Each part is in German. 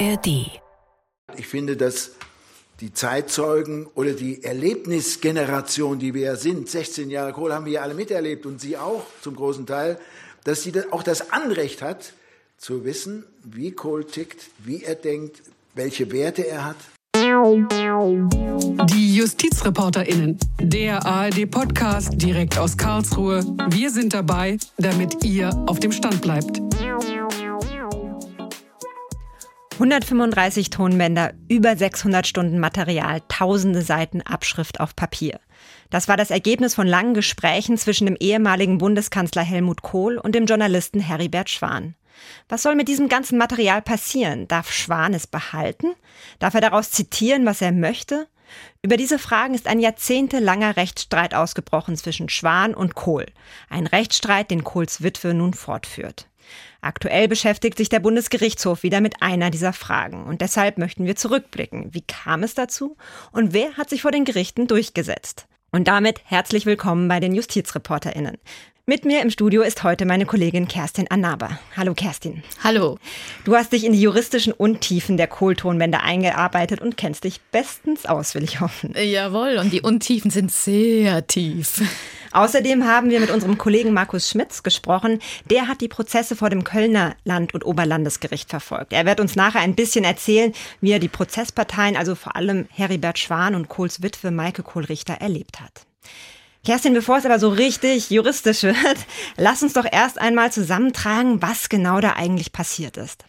ARD. Ich finde, dass die Zeitzeugen oder die Erlebnisgeneration, die wir ja sind, 16 Jahre Kohl haben wir ja alle miterlebt und Sie auch zum großen Teil, dass sie auch das Anrecht hat, zu wissen, wie Kohl tickt, wie er denkt, welche Werte er hat. Die JustizreporterInnen, der ARD-Podcast direkt aus Karlsruhe. Wir sind dabei, damit ihr auf dem Stand bleibt. 135 Tonbänder, über 600 Stunden Material, tausende Seiten Abschrift auf Papier. Das war das Ergebnis von langen Gesprächen zwischen dem ehemaligen Bundeskanzler Helmut Kohl und dem Journalisten Heribert Schwan. Was soll mit diesem ganzen Material passieren? Darf Schwan es behalten? Darf er daraus zitieren, was er möchte? Über diese Fragen ist ein jahrzehntelanger Rechtsstreit ausgebrochen zwischen Schwan und Kohl. Ein Rechtsstreit, den Kohls Witwe nun fortführt. Aktuell beschäftigt sich der Bundesgerichtshof wieder mit einer dieser Fragen. Und deshalb möchten wir zurückblicken. Wie kam es dazu? Und wer hat sich vor den Gerichten durchgesetzt? Und damit herzlich willkommen bei den JustizreporterInnen. Mit mir im Studio ist heute meine Kollegin Kerstin Annaber. Hallo Kerstin. Hallo. Du hast dich in die juristischen Untiefen der Kohltonwände eingearbeitet und kennst dich bestens aus, will ich hoffen. Jawohl, und die Untiefen sind sehr tief. Außerdem haben wir mit unserem Kollegen Markus Schmitz gesprochen. Der hat die Prozesse vor dem Kölner Land- und Oberlandesgericht verfolgt. Er wird uns nachher ein bisschen erzählen, wie er die Prozessparteien, also vor allem Heribert Schwan und Kohls Witwe Maike Kohlrichter erlebt hat. Kerstin, bevor es aber so richtig juristisch wird, lass uns doch erst einmal zusammentragen, was genau da eigentlich passiert ist.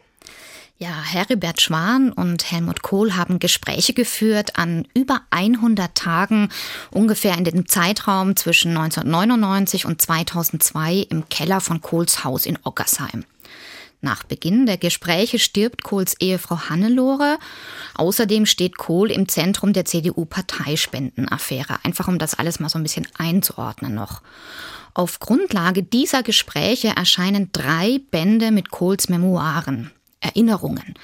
Ja, Heribert Schwan und Helmut Kohl haben Gespräche geführt an über 100 Tagen, ungefähr in dem Zeitraum zwischen 1999 und 2002 im Keller von Kohls Haus in Ockersheim. Nach Beginn der Gespräche stirbt Kohls Ehefrau Hannelore. Außerdem steht Kohl im Zentrum der CDU-Parteispendenaffäre. Einfach um das alles mal so ein bisschen einzuordnen noch. Auf Grundlage dieser Gespräche erscheinen drei Bände mit Kohls Memoiren. Erinnerungen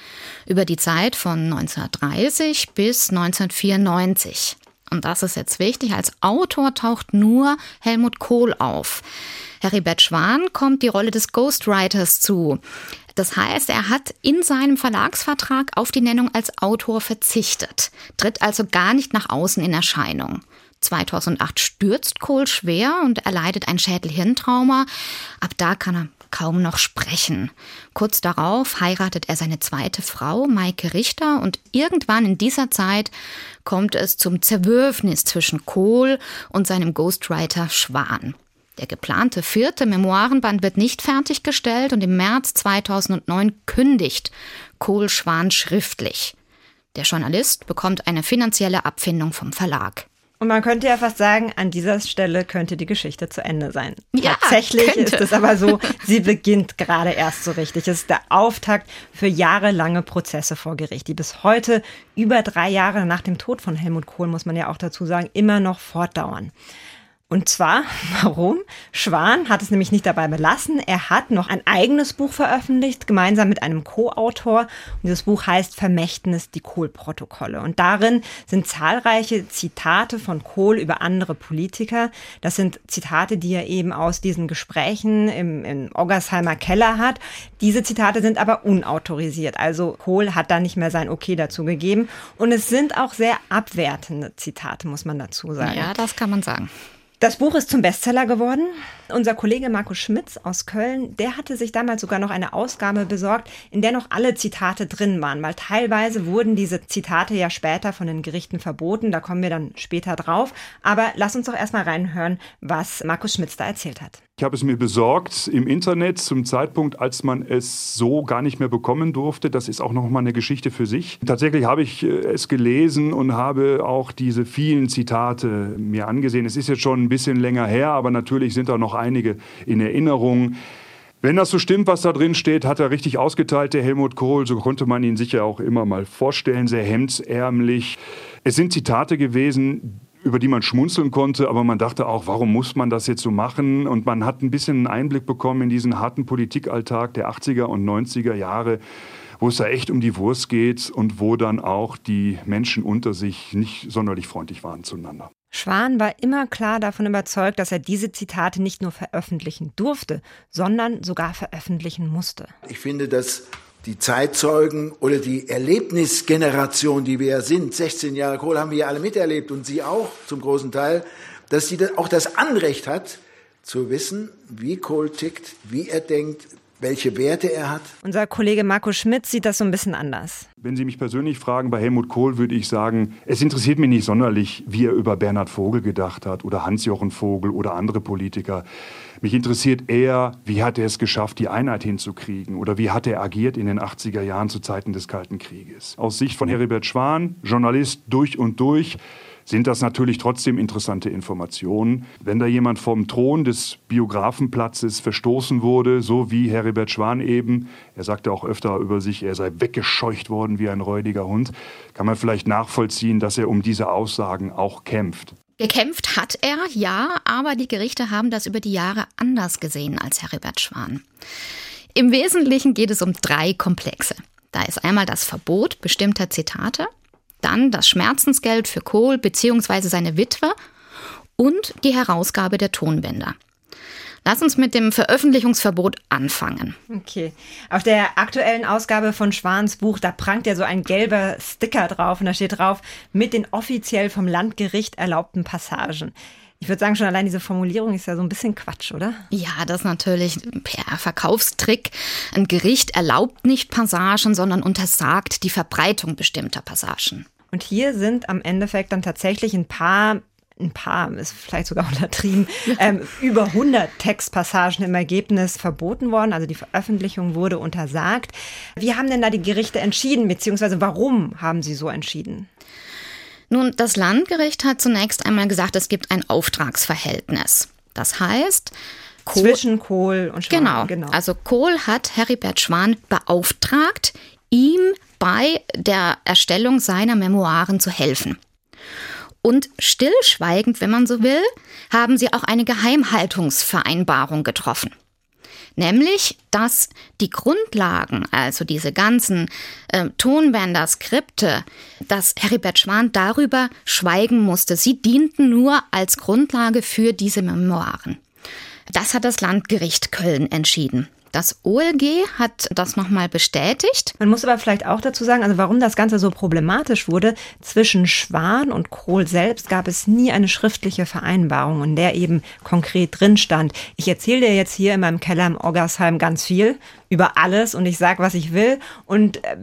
über die Zeit von 1930 bis 1994. Und das ist jetzt wichtig, als Autor taucht nur Helmut Kohl auf. Heribert Schwan kommt die Rolle des Ghostwriters zu. Das heißt, er hat in seinem Verlagsvertrag auf die Nennung als Autor verzichtet, tritt also gar nicht nach außen in Erscheinung. 2008 stürzt Kohl schwer und erleidet ein Schädelhirntrauma. Ab da kann er kaum noch sprechen. Kurz darauf heiratet er seine zweite Frau, Maike Richter, und irgendwann in dieser Zeit kommt es zum Zerwürfnis zwischen Kohl und seinem Ghostwriter Schwan. Der geplante vierte Memoirenband wird nicht fertiggestellt und im März 2009 kündigt Kohl Schwan schriftlich. Der Journalist bekommt eine finanzielle Abfindung vom Verlag. Und man könnte ja fast sagen, an dieser Stelle könnte die Geschichte zu Ende sein. Ja, Tatsächlich könnte. ist es aber so, sie beginnt gerade erst so richtig. Es ist der Auftakt für jahrelange Prozesse vor Gericht, die bis heute, über drei Jahre nach dem Tod von Helmut Kohl, muss man ja auch dazu sagen, immer noch fortdauern. Und zwar, warum? Schwan hat es nämlich nicht dabei belassen. Er hat noch ein eigenes Buch veröffentlicht, gemeinsam mit einem Co-Autor. Und dieses Buch heißt Vermächtnis, die Kohl-Protokolle. Und darin sind zahlreiche Zitate von Kohl über andere Politiker. Das sind Zitate, die er eben aus diesen Gesprächen im, im Oggersheimer Keller hat. Diese Zitate sind aber unautorisiert. Also Kohl hat da nicht mehr sein Okay dazu gegeben. Und es sind auch sehr abwertende Zitate, muss man dazu sagen. Ja, das kann man sagen. Das Buch ist zum Bestseller geworden. Unser Kollege Markus Schmitz aus Köln, der hatte sich damals sogar noch eine Ausgabe besorgt, in der noch alle Zitate drin waren, weil teilweise wurden diese Zitate ja später von den Gerichten verboten. Da kommen wir dann später drauf. Aber lass uns doch erstmal reinhören, was Markus Schmitz da erzählt hat. Ich habe es mir besorgt im Internet zum Zeitpunkt, als man es so gar nicht mehr bekommen durfte. Das ist auch noch mal eine Geschichte für sich. Tatsächlich habe ich äh, es gelesen und habe auch diese vielen Zitate mir angesehen. Es ist jetzt schon ein bisschen länger her, aber natürlich sind da noch einige in Erinnerung. Wenn das so stimmt, was da drin steht, hat er richtig ausgeteilt, der Helmut Kohl. So konnte man ihn sicher auch immer mal vorstellen, sehr hemdsärmlich. Es sind Zitate gewesen, über die man schmunzeln konnte, aber man dachte auch, warum muss man das jetzt so machen? Und man hat ein bisschen einen Einblick bekommen in diesen harten Politikalltag der 80er und 90er Jahre, wo es da echt um die Wurst geht und wo dann auch die Menschen unter sich nicht sonderlich freundlich waren zueinander. Schwan war immer klar davon überzeugt, dass er diese Zitate nicht nur veröffentlichen durfte, sondern sogar veröffentlichen musste. Ich finde, dass die Zeitzeugen oder die Erlebnisgeneration, die wir ja sind, 16 Jahre Kohl haben wir ja alle miterlebt und Sie auch zum großen Teil, dass sie auch das Anrecht hat, zu wissen, wie Kohl tickt, wie er denkt, welche Werte er hat. Unser Kollege Marco Schmidt sieht das so ein bisschen anders. Wenn Sie mich persönlich fragen, bei Helmut Kohl würde ich sagen, es interessiert mich nicht sonderlich, wie er über Bernhard Vogel gedacht hat oder Hans-Jochen Vogel oder andere Politiker. Mich interessiert eher, wie hat er es geschafft, die Einheit hinzukriegen oder wie hat er agiert in den 80er Jahren zu Zeiten des Kalten Krieges. Aus Sicht von Heribert Schwan, Journalist durch und durch, sind das natürlich trotzdem interessante Informationen. Wenn da jemand vom Thron des Biografenplatzes verstoßen wurde, so wie Heribert Schwan eben, er sagte auch öfter über sich, er sei weggescheucht worden wie ein räudiger Hund, kann man vielleicht nachvollziehen, dass er um diese Aussagen auch kämpft. Gekämpft hat er, ja, aber die Gerichte haben das über die Jahre anders gesehen als Heribert Schwan. Im Wesentlichen geht es um drei Komplexe. Da ist einmal das Verbot bestimmter Zitate, dann das Schmerzensgeld für Kohl bzw. seine Witwe und die Herausgabe der Tonbänder. Lass uns mit dem Veröffentlichungsverbot anfangen. Okay. Auf der aktuellen Ausgabe von Schwans Buch, da prangt ja so ein gelber Sticker drauf und da steht drauf, mit den offiziell vom Landgericht erlaubten Passagen. Ich würde sagen, schon allein diese Formulierung ist ja so ein bisschen Quatsch, oder? Ja, das ist natürlich per Verkaufstrick. Ein Gericht erlaubt nicht Passagen, sondern untersagt die Verbreitung bestimmter Passagen. Und hier sind am Endeffekt dann tatsächlich ein paar ein paar, ist vielleicht sogar untertrieben, ähm, über 100 Textpassagen im Ergebnis verboten worden. Also die Veröffentlichung wurde untersagt. Wie haben denn da die Gerichte entschieden, beziehungsweise warum haben sie so entschieden? Nun, das Landgericht hat zunächst einmal gesagt, es gibt ein Auftragsverhältnis. Das heißt, Kohl, zwischen Kohl und Schwan. Genau, genau. Also Kohl hat Heribert Schwan beauftragt, ihm bei der Erstellung seiner Memoiren zu helfen. Und stillschweigend, wenn man so will, haben sie auch eine Geheimhaltungsvereinbarung getroffen. Nämlich, dass die Grundlagen, also diese ganzen äh, Tonbänder, Skripte, dass Heribert Schwan darüber schweigen musste. Sie dienten nur als Grundlage für diese Memoiren. Das hat das Landgericht Köln entschieden. Das OLG hat das nochmal bestätigt. Man muss aber vielleicht auch dazu sagen, also warum das Ganze so problematisch wurde. Zwischen Schwan und Kohl selbst gab es nie eine schriftliche Vereinbarung, in der eben konkret drin stand. Ich erzähle dir jetzt hier in meinem Keller im Oggersheim ganz viel über alles und ich sage, was ich will. Und äh,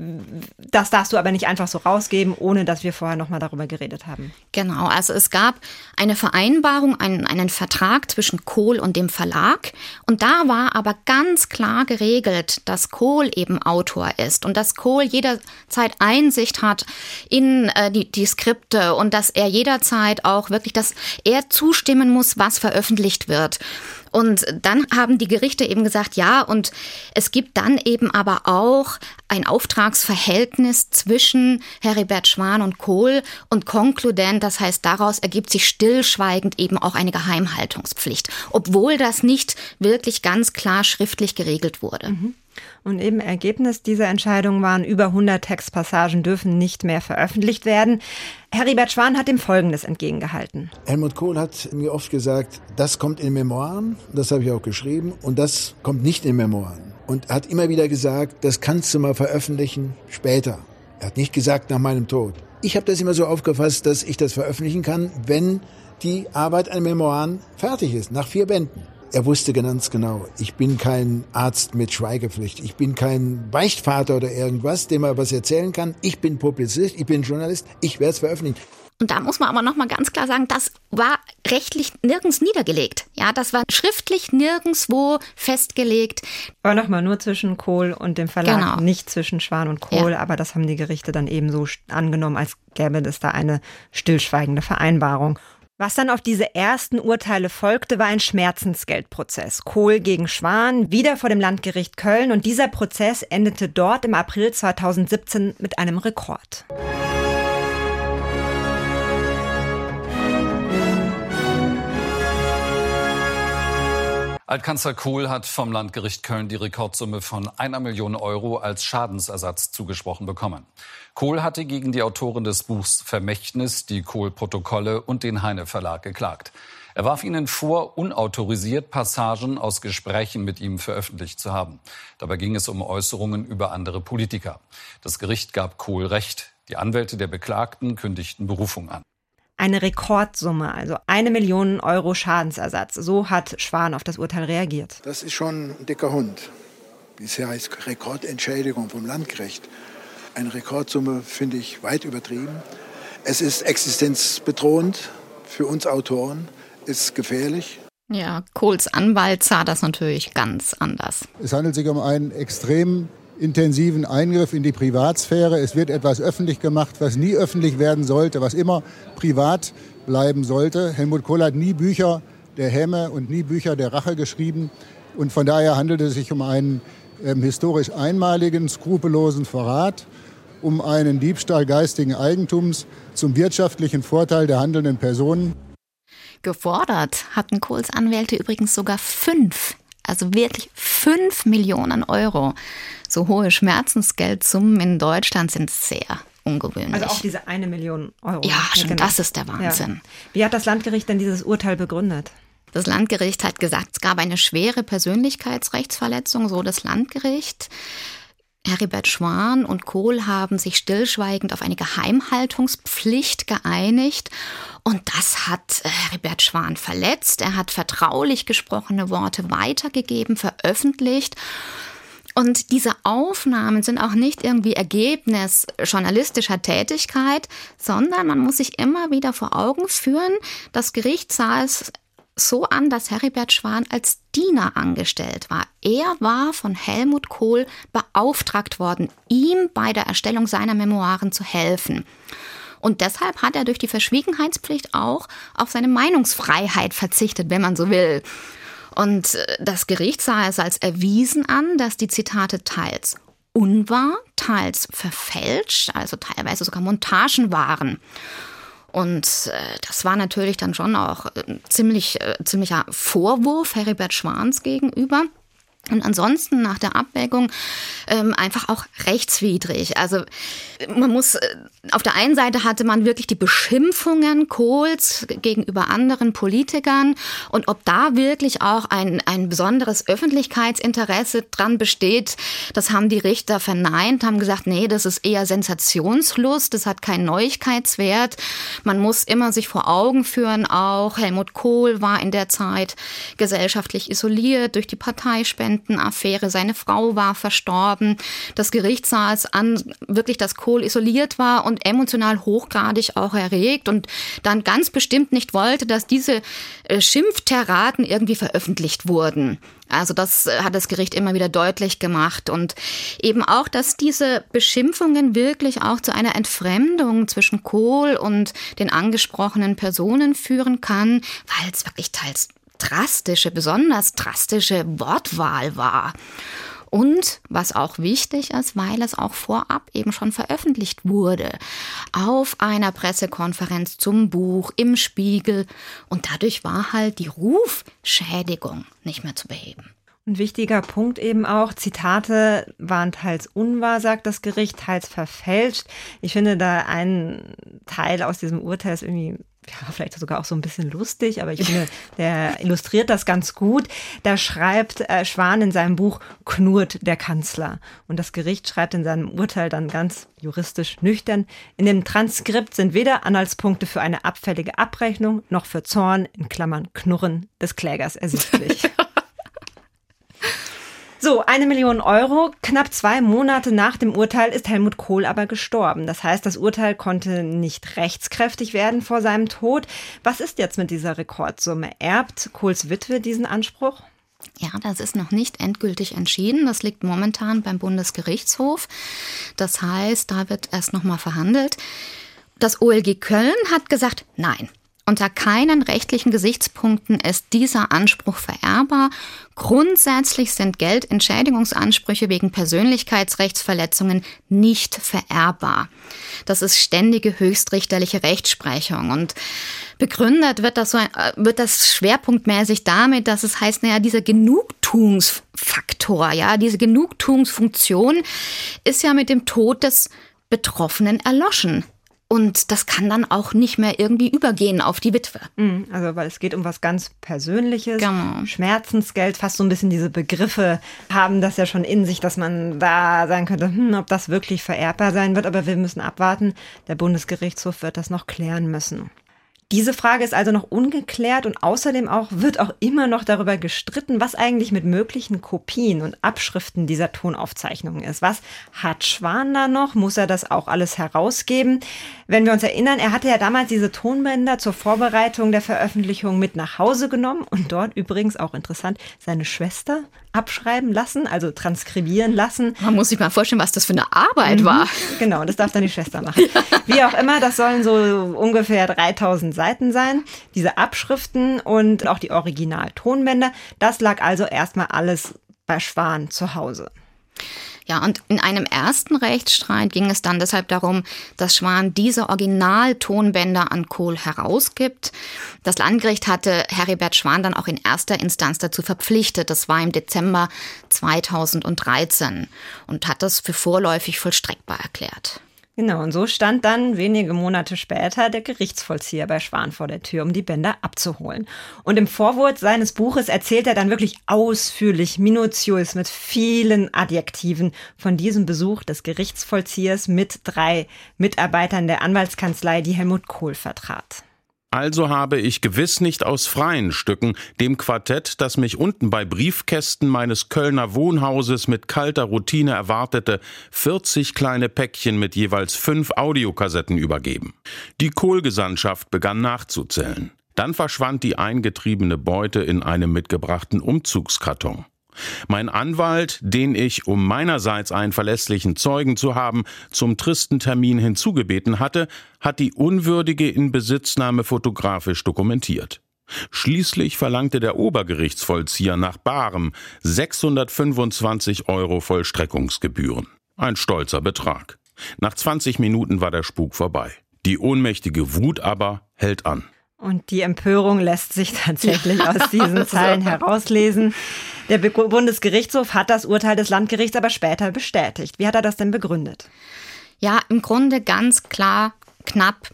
das darfst du aber nicht einfach so rausgeben, ohne dass wir vorher nochmal darüber geredet haben. Genau, also es gab eine Vereinbarung, einen, einen Vertrag zwischen Kohl und dem Verlag. Und da war aber ganz klar geregelt, dass Kohl eben Autor ist und dass Kohl jederzeit Einsicht hat in äh, die, die Skripte und dass er jederzeit auch wirklich, dass er zustimmen muss, was veröffentlicht wird. Und dann haben die Gerichte eben gesagt, ja, und es gibt dann eben aber auch ein Auftragsverhältnis zwischen Heribert Schwan und Kohl und konkludent, das heißt, daraus ergibt sich stillschweigend eben auch eine Geheimhaltungspflicht, obwohl das nicht wirklich ganz klar schriftlich geregelt wurde. Mhm. Und eben Ergebnis dieser Entscheidung waren, über 100 Textpassagen dürfen nicht mehr veröffentlicht werden. Heribert Schwan hat dem Folgendes entgegengehalten. Helmut Kohl hat mir oft gesagt, das kommt in Memoiren, das habe ich auch geschrieben, und das kommt nicht in Memoiren. Und hat immer wieder gesagt, das kannst du mal veröffentlichen später. Er hat nicht gesagt nach meinem Tod. Ich habe das immer so aufgefasst, dass ich das veröffentlichen kann, wenn die Arbeit an Memoiren fertig ist, nach vier Bänden. Er wusste ganz genau, ich bin kein Arzt mit Schweigepflicht. Ich bin kein Beichtvater oder irgendwas, dem er was erzählen kann. Ich bin Publizist, ich bin Journalist, ich werde es veröffentlichen. Und da muss man aber nochmal ganz klar sagen, das war rechtlich nirgends niedergelegt. Ja, das war schriftlich nirgendswo festgelegt. Aber nochmal nur zwischen Kohl und dem Verlag, genau. nicht zwischen Schwan und Kohl. Ja. Aber das haben die Gerichte dann eben so angenommen, als gäbe es da eine stillschweigende Vereinbarung. Was dann auf diese ersten Urteile folgte, war ein Schmerzensgeldprozess. Kohl gegen Schwan, wieder vor dem Landgericht Köln. Und dieser Prozess endete dort im April 2017 mit einem Rekord. Altkanzler Kohl hat vom Landgericht Köln die Rekordsumme von einer Million Euro als Schadensersatz zugesprochen bekommen. Kohl hatte gegen die Autoren des Buchs Vermächtnis, die Kohl-Protokolle und den Heine Verlag geklagt. Er warf ihnen vor, unautorisiert Passagen aus Gesprächen mit ihm veröffentlicht zu haben. Dabei ging es um Äußerungen über andere Politiker. Das Gericht gab Kohl Recht. Die Anwälte der Beklagten kündigten Berufung an. Eine Rekordsumme, also eine Million Euro Schadensersatz. So hat Schwan auf das Urteil reagiert. Das ist schon ein dicker Hund. Bisher heißt Rekordentschädigung vom Landgericht. Eine Rekordsumme finde ich weit übertrieben. Es ist existenzbedrohend für uns Autoren, ist gefährlich. Ja, Kohls Anwalt sah das natürlich ganz anders. Es handelt sich um einen extrem intensiven Eingriff in die Privatsphäre. Es wird etwas öffentlich gemacht, was nie öffentlich werden sollte, was immer privat bleiben sollte. Helmut Kohl hat nie Bücher der Häme und nie Bücher der Rache geschrieben. Und von daher handelt es sich um einen ähm, historisch einmaligen, skrupellosen Verrat, um einen Diebstahl geistigen Eigentums zum wirtschaftlichen Vorteil der handelnden Personen. Gefordert hatten Kohls Anwälte übrigens sogar fünf also wirklich 5 Millionen Euro. So hohe Schmerzensgeldsummen in Deutschland sind sehr ungewöhnlich. Also auch diese eine Million Euro. Ja, schon genau. das ist der Wahnsinn. Ja. Wie hat das Landgericht denn dieses Urteil begründet? Das Landgericht hat gesagt, es gab eine schwere Persönlichkeitsrechtsverletzung, so das Landgericht. Heribert Schwan und Kohl haben sich stillschweigend auf eine Geheimhaltungspflicht geeinigt. Und das hat äh, Heribert Schwan verletzt. Er hat vertraulich gesprochene Worte weitergegeben, veröffentlicht. Und diese Aufnahmen sind auch nicht irgendwie Ergebnis journalistischer Tätigkeit, sondern man muss sich immer wieder vor Augen führen, das Gericht sah es so an, dass Heribert Schwan als Diener angestellt war. Er war von Helmut Kohl beauftragt worden, ihm bei der Erstellung seiner Memoiren zu helfen. Und deshalb hat er durch die Verschwiegenheitspflicht auch auf seine Meinungsfreiheit verzichtet, wenn man so will. Und äh, das Gericht sah es als erwiesen an, dass die Zitate teils unwahr, teils verfälscht, also teilweise sogar Montagen waren. Und äh, das war natürlich dann schon auch äh, ziemlich, äh, ziemlicher Vorwurf Heribert Schwans gegenüber. Und ansonsten nach der Abwägung ähm, einfach auch rechtswidrig. Also man muss, äh, auf der einen Seite hatte man wirklich die Beschimpfungen Kohls gegenüber anderen Politikern und ob da wirklich auch ein, ein besonderes Öffentlichkeitsinteresse dran besteht, das haben die Richter verneint, haben gesagt, nee, das ist eher Sensationslust, das hat keinen Neuigkeitswert. Man muss immer sich vor Augen führen, auch Helmut Kohl war in der Zeit gesellschaftlich isoliert durch die Parteispende. Rentenaffäre. Seine Frau war verstorben. Das Gericht sah es an, wirklich, dass Kohl isoliert war und emotional hochgradig auch erregt und dann ganz bestimmt nicht wollte, dass diese äh, Schimpfteraten irgendwie veröffentlicht wurden. Also das äh, hat das Gericht immer wieder deutlich gemacht und eben auch, dass diese Beschimpfungen wirklich auch zu einer Entfremdung zwischen Kohl und den angesprochenen Personen führen kann, weil es wirklich teils drastische, besonders drastische Wortwahl war. Und was auch wichtig ist, weil es auch vorab eben schon veröffentlicht wurde, auf einer Pressekonferenz zum Buch im Spiegel. Und dadurch war halt die Rufschädigung nicht mehr zu beheben. Ein wichtiger Punkt eben auch, Zitate waren teils unwahr, sagt das Gericht, teils verfälscht. Ich finde da ein Teil aus diesem Urteil ist irgendwie ja, vielleicht sogar auch so ein bisschen lustig, aber ich finde, der illustriert das ganz gut. Da schreibt äh, Schwan in seinem Buch Knurrt der Kanzler. Und das Gericht schreibt in seinem Urteil dann ganz juristisch nüchtern. In dem Transkript sind weder Anhaltspunkte für eine abfällige Abrechnung noch für Zorn, in Klammern Knurren, des Klägers ersichtlich. So, eine Million Euro. Knapp zwei Monate nach dem Urteil ist Helmut Kohl aber gestorben. Das heißt, das Urteil konnte nicht rechtskräftig werden vor seinem Tod. Was ist jetzt mit dieser Rekordsumme? Erbt Kohls Witwe diesen Anspruch? Ja, das ist noch nicht endgültig entschieden. Das liegt momentan beim Bundesgerichtshof. Das heißt, da wird erst noch mal verhandelt. Das OLG Köln hat gesagt, nein, unter keinen rechtlichen Gesichtspunkten ist dieser Anspruch verehrbar. Grundsätzlich sind Geldentschädigungsansprüche wegen Persönlichkeitsrechtsverletzungen nicht verehrbar. Das ist ständige höchstrichterliche Rechtsprechung und begründet wird das so, wird das schwerpunktmäßig damit, dass es heißt, naja, dieser Genugtuungsfaktor, ja, diese Genugtuungsfunktion ist ja mit dem Tod des Betroffenen erloschen. Und das kann dann auch nicht mehr irgendwie übergehen auf die Witwe. Mhm, also, weil es geht um was ganz Persönliches. Genau. Schmerzensgeld, fast so ein bisschen diese Begriffe haben das ja schon in sich, dass man da sagen könnte, hm, ob das wirklich vererbbar sein wird. Aber wir müssen abwarten. Der Bundesgerichtshof wird das noch klären müssen. Diese Frage ist also noch ungeklärt und außerdem auch wird auch immer noch darüber gestritten, was eigentlich mit möglichen Kopien und Abschriften dieser Tonaufzeichnungen ist. Was hat Schwan da noch? Muss er das auch alles herausgeben? Wenn wir uns erinnern, er hatte ja damals diese Tonbänder zur Vorbereitung der Veröffentlichung mit nach Hause genommen und dort übrigens auch interessant seine Schwester abschreiben lassen, also transkribieren lassen. Man muss sich mal vorstellen, was das für eine Arbeit mhm. war. Genau, das darf dann die Schwester machen. Wie auch immer, das sollen so ungefähr 3000 Seiten sein, diese Abschriften und auch die Original-Tonbänder. Das lag also erstmal alles bei Schwan zu Hause. Ja, und in einem ersten Rechtsstreit ging es dann deshalb darum, dass Schwan diese Originaltonbänder an Kohl herausgibt. Das Landgericht hatte Heribert Schwan dann auch in erster Instanz dazu verpflichtet. Das war im Dezember 2013 und hat das für vorläufig vollstreckbar erklärt. Genau, und so stand dann wenige Monate später der Gerichtsvollzieher bei Schwan vor der Tür, um die Bänder abzuholen. Und im Vorwort seines Buches erzählt er dann wirklich ausführlich, minutiös, mit vielen Adjektiven von diesem Besuch des Gerichtsvollziehers mit drei Mitarbeitern der Anwaltskanzlei, die Helmut Kohl vertrat. Also habe ich gewiss nicht aus freien Stücken dem Quartett, das mich unten bei Briefkästen meines Kölner Wohnhauses mit kalter Routine erwartete, 40 kleine Päckchen mit jeweils fünf Audiokassetten übergeben. Die Kohlgesandtschaft begann nachzuzählen. Dann verschwand die eingetriebene Beute in einem mitgebrachten Umzugskarton. Mein Anwalt, den ich, um meinerseits einen verlässlichen Zeugen zu haben, zum tristen Termin hinzugebeten hatte, hat die unwürdige Inbesitznahme fotografisch dokumentiert. Schließlich verlangte der Obergerichtsvollzieher nach Barem 625 Euro Vollstreckungsgebühren. Ein stolzer Betrag. Nach 20 Minuten war der Spuk vorbei. Die ohnmächtige Wut aber hält an. Und die Empörung lässt sich tatsächlich aus diesen Zeilen herauslesen. Der Bundesgerichtshof hat das Urteil des Landgerichts aber später bestätigt. Wie hat er das denn begründet? Ja, im Grunde ganz klar knapp.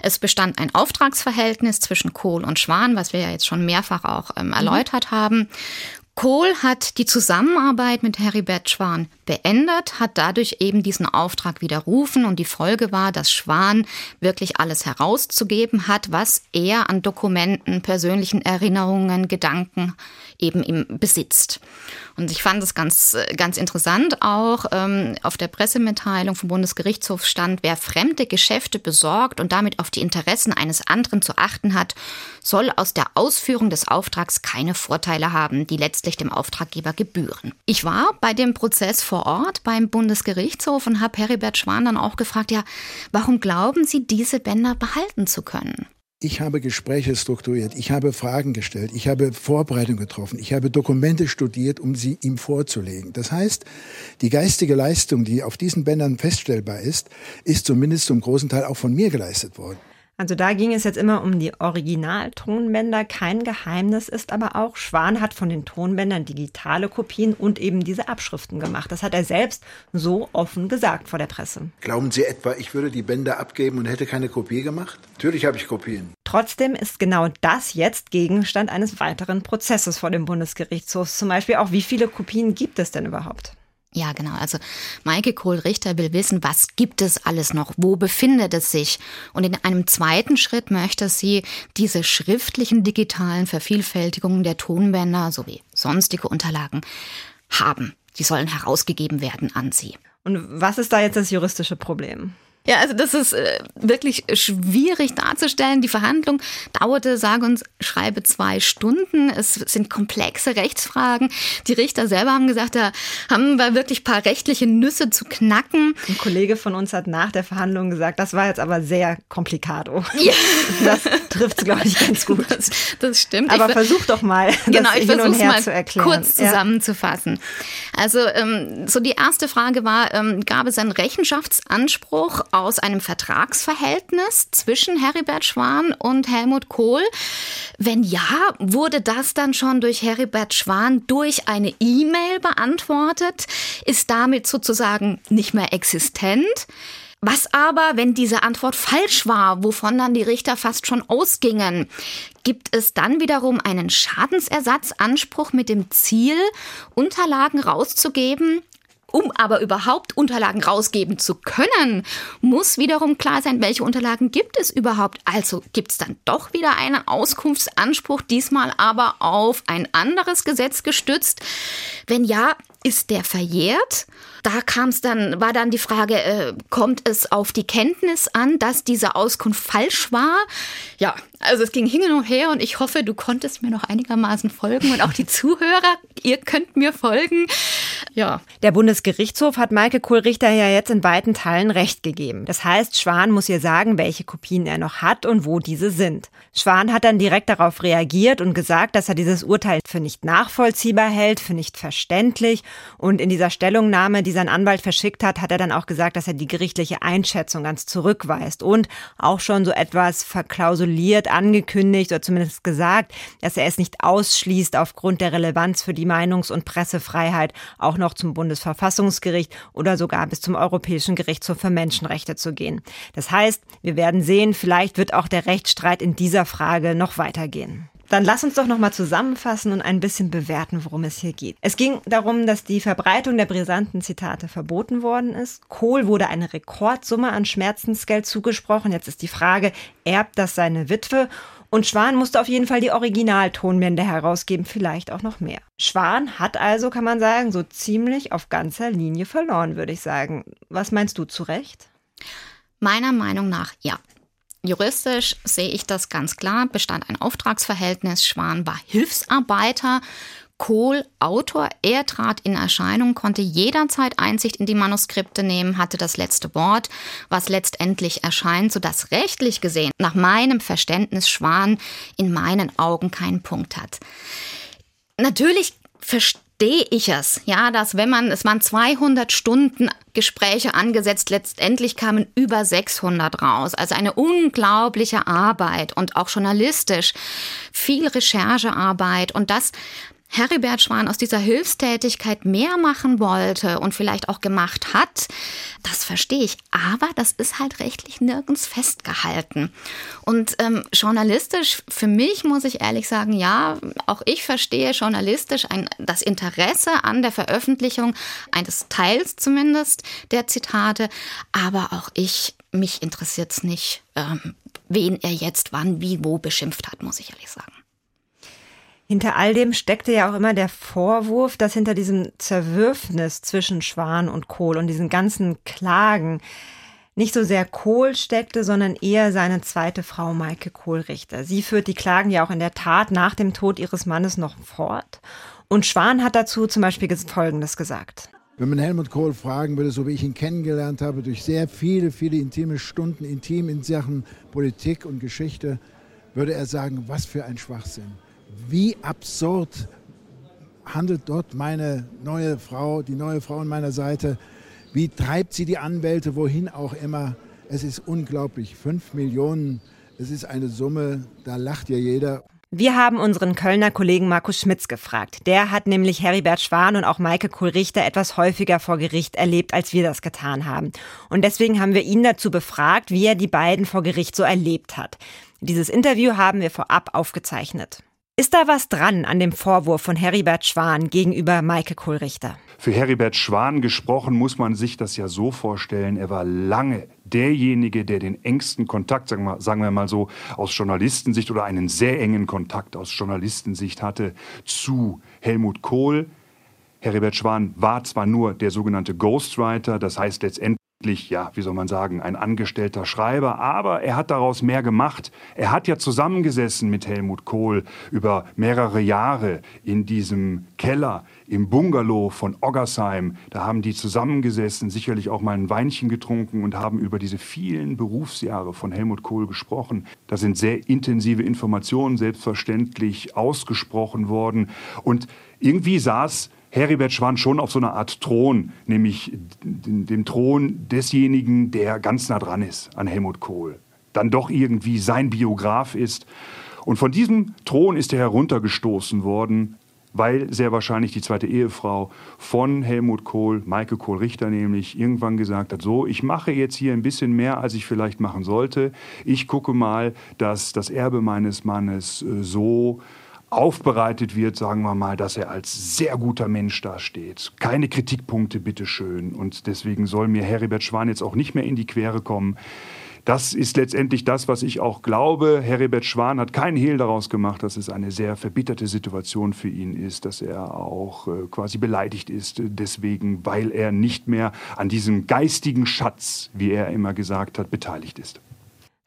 Es bestand ein Auftragsverhältnis zwischen Kohl und Schwan, was wir ja jetzt schon mehrfach auch ähm, erläutert mhm. haben. Kohl hat die Zusammenarbeit mit Heribert Schwan beendet, hat dadurch eben diesen Auftrag widerrufen und die Folge war, dass Schwan wirklich alles herauszugeben hat, was er an Dokumenten, persönlichen Erinnerungen, Gedanken eben im besitzt. Und ich fand es ganz, ganz interessant auch, ähm, auf der Pressemitteilung vom Bundesgerichtshof stand, wer fremde Geschäfte besorgt und damit auf die Interessen eines anderen zu achten hat, soll aus der Ausführung des Auftrags keine Vorteile haben, die letztlich dem Auftraggeber gebühren. Ich war bei dem Prozess vor Ort beim Bundesgerichtshof und habe Heribert Schwan dann auch gefragt, ja, warum glauben Sie, diese Bänder behalten zu können? Ich habe Gespräche strukturiert, ich habe Fragen gestellt, ich habe Vorbereitungen getroffen, ich habe Dokumente studiert, um sie ihm vorzulegen. Das heißt, die geistige Leistung, die auf diesen Bändern feststellbar ist, ist zumindest zum großen Teil auch von mir geleistet worden. Also da ging es jetzt immer um die Originaltonbänder. Kein Geheimnis ist aber auch, Schwan hat von den Tonbändern digitale Kopien und eben diese Abschriften gemacht. Das hat er selbst so offen gesagt vor der Presse. Glauben Sie etwa, ich würde die Bänder abgeben und hätte keine Kopie gemacht? Natürlich habe ich Kopien. Trotzdem ist genau das jetzt Gegenstand eines weiteren Prozesses vor dem Bundesgerichtshof. Zum Beispiel auch, wie viele Kopien gibt es denn überhaupt? Ja, genau. Also Maike Kohl-Richter will wissen, was gibt es alles noch? Wo befindet es sich? Und in einem zweiten Schritt möchte sie diese schriftlichen digitalen Vervielfältigungen der Tonbänder sowie sonstige Unterlagen haben. Die sollen herausgegeben werden an sie. Und was ist da jetzt das juristische Problem? Ja, also das ist äh, wirklich schwierig darzustellen. Die Verhandlung dauerte, sage und schreibe, zwei Stunden. Es sind komplexe Rechtsfragen. Die Richter selber haben gesagt, da haben wir wirklich paar rechtliche Nüsse zu knacken. Ein Kollege von uns hat nach der Verhandlung gesagt, das war jetzt aber sehr komplikato. Ja. Das trifft es, glaube ich, ganz gut. Das, das stimmt. Aber ich versuch doch mal, genau, ich hin und her mal zu erklären. kurz zusammenzufassen. Ja. Also ähm, so die erste Frage war, ähm, gab es einen Rechenschaftsanspruch aus einem Vertragsverhältnis zwischen Heribert Schwan und Helmut Kohl? Wenn ja, wurde das dann schon durch Heribert Schwan durch eine E-Mail beantwortet? Ist damit sozusagen nicht mehr existent? Was aber, wenn diese Antwort falsch war, wovon dann die Richter fast schon ausgingen? Gibt es dann wiederum einen Schadensersatzanspruch mit dem Ziel, Unterlagen rauszugeben, um aber überhaupt Unterlagen rausgeben zu können, muss wiederum klar sein, welche Unterlagen gibt es überhaupt. Also gibt es dann doch wieder einen Auskunftsanspruch, diesmal aber auf ein anderes Gesetz gestützt. Wenn ja, ist der verjährt? Da kam es dann, war dann die Frage, äh, kommt es auf die Kenntnis an, dass diese Auskunft falsch war? Ja, also es ging hin und her und ich hoffe, du konntest mir noch einigermaßen folgen und auch die Zuhörer, ihr könnt mir folgen. Ja. Der Bundesgerichtshof hat Maike Kohlrichter ja jetzt in weiten Teilen Recht gegeben. Das heißt, Schwan muss ihr sagen, welche Kopien er noch hat und wo diese sind. Schwan hat dann direkt darauf reagiert und gesagt, dass er dieses Urteil für nicht nachvollziehbar hält, für nicht verständlich und in dieser Stellungnahme, die sein Anwalt verschickt hat, hat er dann auch gesagt, dass er die gerichtliche Einschätzung ganz zurückweist und auch schon so etwas verklausuliert angekündigt oder zumindest gesagt, dass er es nicht ausschließt, aufgrund der Relevanz für die Meinungs- und Pressefreiheit auch noch zum Bundesverfassungsgericht oder sogar bis zum Europäischen Gerichtshof für Menschenrechte zu gehen. Das heißt, wir werden sehen, vielleicht wird auch der Rechtsstreit in dieser Frage noch weitergehen. Dann lass uns doch noch mal zusammenfassen und ein bisschen bewerten, worum es hier geht. Es ging darum, dass die Verbreitung der brisanten Zitate verboten worden ist. Kohl wurde eine Rekordsumme an Schmerzensgeld zugesprochen. Jetzt ist die Frage, erbt das seine Witwe? Und Schwan musste auf jeden Fall die Originaltonbände herausgeben, vielleicht auch noch mehr. Schwan hat also, kann man sagen, so ziemlich auf ganzer Linie verloren, würde ich sagen. Was meinst du zu Recht? Meiner Meinung nach ja. Juristisch sehe ich das ganz klar, bestand ein Auftragsverhältnis, Schwan war Hilfsarbeiter, Kohl Autor, er trat in Erscheinung, konnte jederzeit Einsicht in die Manuskripte nehmen, hatte das letzte Wort, was letztendlich erscheint, sodass rechtlich gesehen nach meinem Verständnis Schwan in meinen Augen keinen Punkt hat. Natürlich verstehe verstehe ich es, ja, dass wenn man, es waren 200 Stunden Gespräche angesetzt, letztendlich kamen über 600 raus. Also eine unglaubliche Arbeit und auch journalistisch viel Recherchearbeit und das Heribert Schwan aus dieser Hilfstätigkeit mehr machen wollte und vielleicht auch gemacht hat, das verstehe ich. Aber das ist halt rechtlich nirgends festgehalten. Und ähm, journalistisch, für mich muss ich ehrlich sagen, ja, auch ich verstehe journalistisch ein, das Interesse an der Veröffentlichung eines Teils zumindest der Zitate. Aber auch ich, mich interessiert es nicht, ähm, wen er jetzt wann, wie, wo beschimpft hat, muss ich ehrlich sagen. Hinter all dem steckte ja auch immer der Vorwurf, dass hinter diesem Zerwürfnis zwischen Schwan und Kohl und diesen ganzen Klagen nicht so sehr Kohl steckte, sondern eher seine zweite Frau Maike Kohlrichter. Sie führt die Klagen ja auch in der Tat nach dem Tod ihres Mannes noch fort. Und Schwan hat dazu zum Beispiel Folgendes gesagt. Wenn man Helmut Kohl fragen würde, so wie ich ihn kennengelernt habe, durch sehr viele, viele intime Stunden, intim in Sachen Politik und Geschichte, würde er sagen, was für ein Schwachsinn wie absurd handelt dort meine neue Frau, die neue Frau an meiner Seite. Wie treibt sie die Anwälte wohin auch immer? Es ist unglaublich. Fünf Millionen, es ist eine Summe, da lacht ja jeder. Wir haben unseren Kölner Kollegen Markus Schmitz gefragt. Der hat nämlich Heribert Schwan und auch Maike Kohlrichter etwas häufiger vor Gericht erlebt, als wir das getan haben. Und deswegen haben wir ihn dazu befragt, wie er die beiden vor Gericht so erlebt hat. Dieses Interview haben wir vorab aufgezeichnet. Ist da was dran an dem Vorwurf von Heribert Schwan gegenüber Maike Kohlrichter? Für Heribert Schwan gesprochen muss man sich das ja so vorstellen, er war lange derjenige, der den engsten Kontakt, sagen wir, sagen wir mal so, aus Journalistensicht oder einen sehr engen Kontakt aus Journalistensicht hatte zu Helmut Kohl. Heribert Schwan war zwar nur der sogenannte Ghostwriter, das heißt letztendlich ja, wie soll man sagen, ein angestellter Schreiber, aber er hat daraus mehr gemacht. Er hat ja zusammengesessen mit Helmut Kohl über mehrere Jahre in diesem Keller im Bungalow von Oggersheim. Da haben die zusammengesessen, sicherlich auch mal ein Weinchen getrunken und haben über diese vielen Berufsjahre von Helmut Kohl gesprochen. Da sind sehr intensive Informationen selbstverständlich ausgesprochen worden und irgendwie saß Heribert Schwan schon auf so einer Art Thron, nämlich dem Thron desjenigen, der ganz nah dran ist an Helmut Kohl, dann doch irgendwie sein Biograf ist. Und von diesem Thron ist er heruntergestoßen worden weil sehr wahrscheinlich die zweite Ehefrau von Helmut Kohl, Maike Kohl-Richter nämlich, irgendwann gesagt hat, so, ich mache jetzt hier ein bisschen mehr, als ich vielleicht machen sollte. Ich gucke mal, dass das Erbe meines Mannes äh, so aufbereitet wird, sagen wir mal, dass er als sehr guter Mensch dasteht. Keine Kritikpunkte, bitteschön. Und deswegen soll mir Heribert Schwan jetzt auch nicht mehr in die Quere kommen. Das ist letztendlich das, was ich auch glaube. Heribert Schwan hat keinen Hehl daraus gemacht, dass es eine sehr verbitterte Situation für ihn ist, dass er auch äh, quasi beleidigt ist, deswegen, weil er nicht mehr an diesem geistigen Schatz, wie er immer gesagt hat, beteiligt ist.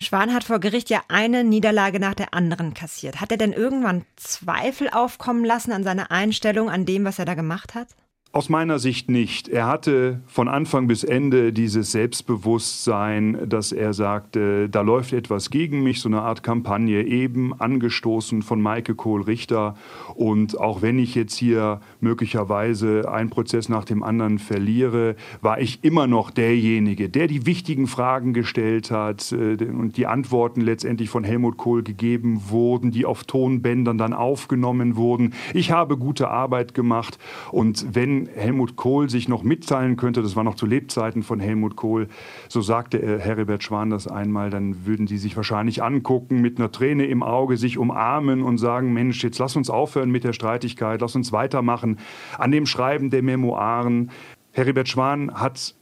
Schwan hat vor Gericht ja eine Niederlage nach der anderen kassiert. Hat er denn irgendwann Zweifel aufkommen lassen an seiner Einstellung, an dem, was er da gemacht hat? Aus meiner Sicht nicht. Er hatte von Anfang bis Ende dieses Selbstbewusstsein, dass er sagte, da läuft etwas gegen mich, so eine Art Kampagne, eben angestoßen von Maike Kohl-Richter. Und auch wenn ich jetzt hier möglicherweise einen Prozess nach dem anderen verliere, war ich immer noch derjenige, der die wichtigen Fragen gestellt hat äh, und die Antworten letztendlich von Helmut Kohl gegeben wurden, die auf Tonbändern dann aufgenommen wurden. Ich habe gute Arbeit gemacht und wenn Helmut Kohl sich noch mitteilen könnte, das war noch zu Lebzeiten von Helmut Kohl, so sagte Heribert Schwan das einmal, dann würden die sich wahrscheinlich angucken, mit einer Träne im Auge sich umarmen und sagen, Mensch, jetzt lass uns aufhören mit der Streitigkeit, lass uns weitermachen an dem Schreiben der Memoiren. Heribert Schwan hat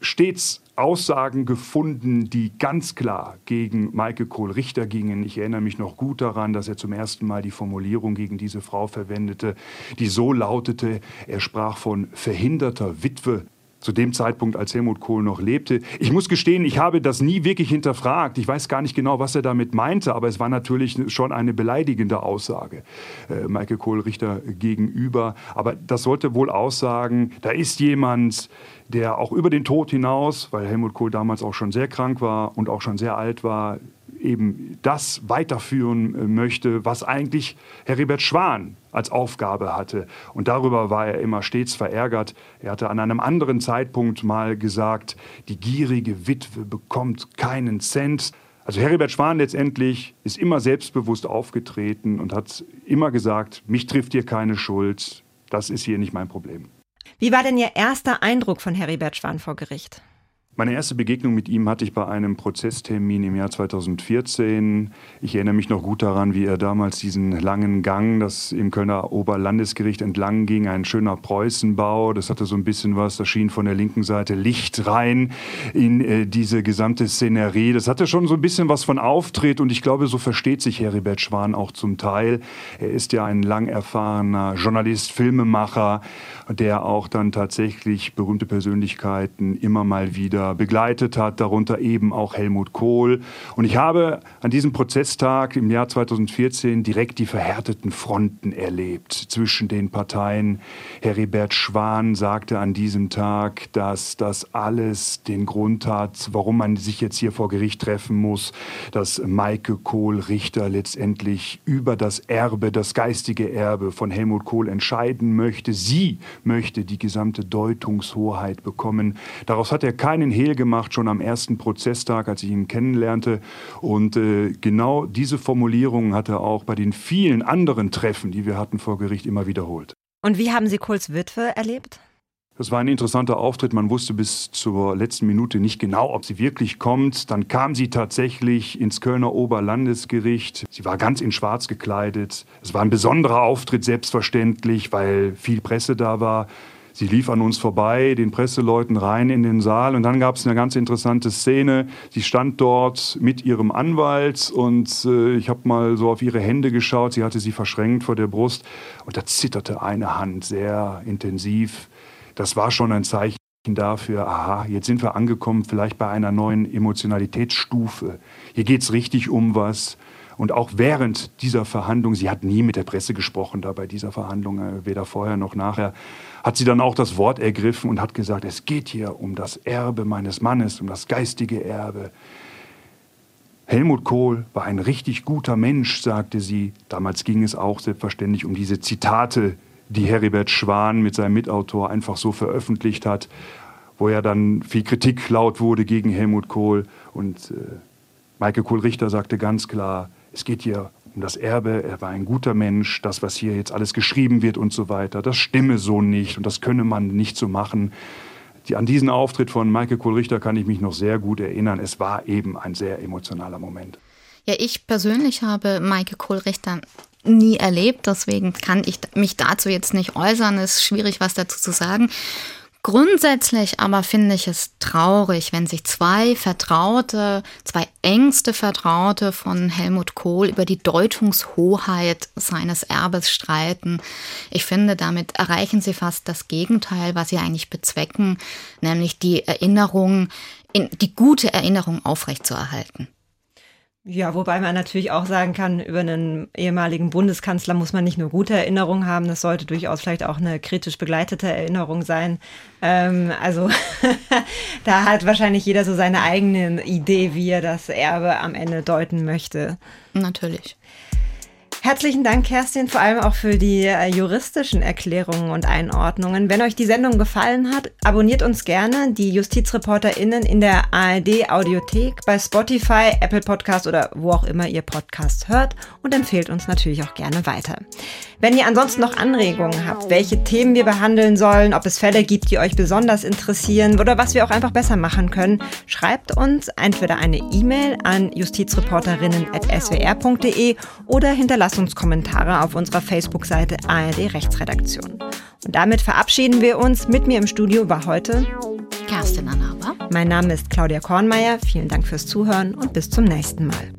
stets Aussagen gefunden, die ganz klar gegen Maike Kohl-Richter gingen. Ich erinnere mich noch gut daran, dass er zum ersten Mal die Formulierung gegen diese Frau verwendete, die so lautete, er sprach von verhinderter Witwe zu dem Zeitpunkt, als Helmut Kohl noch lebte. Ich muss gestehen, ich habe das nie wirklich hinterfragt. Ich weiß gar nicht genau, was er damit meinte, aber es war natürlich schon eine beleidigende Aussage äh, Maike Kohl-Richter gegenüber. Aber das sollte wohl aussagen, da ist jemand, der auch über den Tod hinaus, weil Helmut Kohl damals auch schon sehr krank war und auch schon sehr alt war, eben das weiterführen äh, möchte, was eigentlich Heribert Schwan als Aufgabe hatte. Und darüber war er immer stets verärgert. Er hatte an einem anderen Zeitpunkt mal gesagt, die gierige Witwe bekommt keinen Cent. Also Heribert Schwan letztendlich ist immer selbstbewusst aufgetreten und hat immer gesagt, mich trifft hier keine Schuld, das ist hier nicht mein Problem. Wie war denn Ihr erster Eindruck von Heribert Schwan vor Gericht? Meine erste Begegnung mit ihm hatte ich bei einem Prozesstermin im Jahr 2014. Ich erinnere mich noch gut daran, wie er damals diesen langen Gang, das im Kölner Oberlandesgericht entlang ging, ein schöner Preußenbau. Das hatte so ein bisschen was, da schien von der linken Seite Licht rein in äh, diese gesamte Szenerie. Das hatte schon so ein bisschen was von Auftritt und ich glaube, so versteht sich Heribert Schwan auch zum Teil. Er ist ja ein lang erfahrener Journalist, Filmemacher, der auch dann tatsächlich berühmte Persönlichkeiten immer mal wieder begleitet hat, darunter eben auch Helmut Kohl. Und ich habe an diesem Prozesstag im Jahr 2014 direkt die verhärteten Fronten erlebt zwischen den Parteien. Heribert Schwan sagte an diesem Tag, dass das alles den Grund hat, warum man sich jetzt hier vor Gericht treffen muss, dass Maike Kohl Richter letztendlich über das Erbe, das geistige Erbe von Helmut Kohl entscheiden möchte. Sie möchte die gesamte Deutungshoheit bekommen. Daraus hat er keinen Hehl gemacht, schon am ersten Prozesstag, als ich ihn kennenlernte. Und äh, genau diese Formulierung hat er auch bei den vielen anderen Treffen, die wir hatten vor Gericht, immer wiederholt. Und wie haben Sie Kohls Witwe erlebt? Das war ein interessanter Auftritt. Man wusste bis zur letzten Minute nicht genau, ob sie wirklich kommt. Dann kam sie tatsächlich ins Kölner Oberlandesgericht. Sie war ganz in Schwarz gekleidet. Es war ein besonderer Auftritt, selbstverständlich, weil viel Presse da war. Sie lief an uns vorbei, den Presseleuten rein in den Saal und dann gab es eine ganz interessante Szene. Sie stand dort mit ihrem Anwalt und äh, ich habe mal so auf ihre Hände geschaut. Sie hatte sie verschränkt vor der Brust und da zitterte eine Hand sehr intensiv. Das war schon ein Zeichen dafür, aha, jetzt sind wir angekommen, vielleicht bei einer neuen Emotionalitätsstufe. Hier geht es richtig um was. Und auch während dieser Verhandlung, sie hat nie mit der Presse gesprochen, da bei dieser Verhandlung, äh, weder vorher noch nachher, hat sie dann auch das Wort ergriffen und hat gesagt, es geht hier um das Erbe meines Mannes, um das geistige Erbe. Helmut Kohl war ein richtig guter Mensch, sagte sie. Damals ging es auch selbstverständlich um diese Zitate, die Heribert Schwan mit seinem Mitautor einfach so veröffentlicht hat, wo ja dann viel Kritik laut wurde gegen Helmut Kohl. Und äh, Maike Kohl-Richter sagte ganz klar, es geht hier um das Erbe, er war ein guter Mensch, das, was hier jetzt alles geschrieben wird und so weiter, das stimme so nicht und das könne man nicht so machen. Die, an diesen Auftritt von Michael Kohlrichter kann ich mich noch sehr gut erinnern. Es war eben ein sehr emotionaler Moment. Ja, ich persönlich habe Michael Kohlrichter nie erlebt, deswegen kann ich mich dazu jetzt nicht äußern. Es ist schwierig, was dazu zu sagen. Grundsätzlich aber finde ich es traurig, wenn sich zwei Vertraute, zwei engste Vertraute von Helmut Kohl über die Deutungshoheit seines Erbes streiten. Ich finde, damit erreichen sie fast das Gegenteil, was sie eigentlich bezwecken, nämlich die Erinnerung, die gute Erinnerung aufrechtzuerhalten. Ja, wobei man natürlich auch sagen kann, über einen ehemaligen Bundeskanzler muss man nicht nur gute Erinnerungen haben, das sollte durchaus vielleicht auch eine kritisch begleitete Erinnerung sein. Ähm, also da hat wahrscheinlich jeder so seine eigene Idee, wie er das Erbe am Ende deuten möchte. Natürlich. Herzlichen Dank, Kerstin, vor allem auch für die äh, juristischen Erklärungen und Einordnungen. Wenn euch die Sendung gefallen hat, abonniert uns gerne, die JustizreporterInnen in der ARD Audiothek, bei Spotify, Apple Podcast oder wo auch immer ihr Podcast hört und empfehlt uns natürlich auch gerne weiter. Wenn ihr ansonsten noch Anregungen habt, welche Themen wir behandeln sollen, ob es Fälle gibt, die euch besonders interessieren oder was wir auch einfach besser machen können, schreibt uns entweder eine E-Mail an justizreporterinnen.swr.de oder hinterlasst uns Kommentare auf unserer Facebook-Seite ARD Rechtsredaktion. Und damit verabschieden wir uns. Mit mir im Studio war heute Kerstin Anaba. Mein Name ist Claudia Kornmeier. Vielen Dank fürs Zuhören und bis zum nächsten Mal.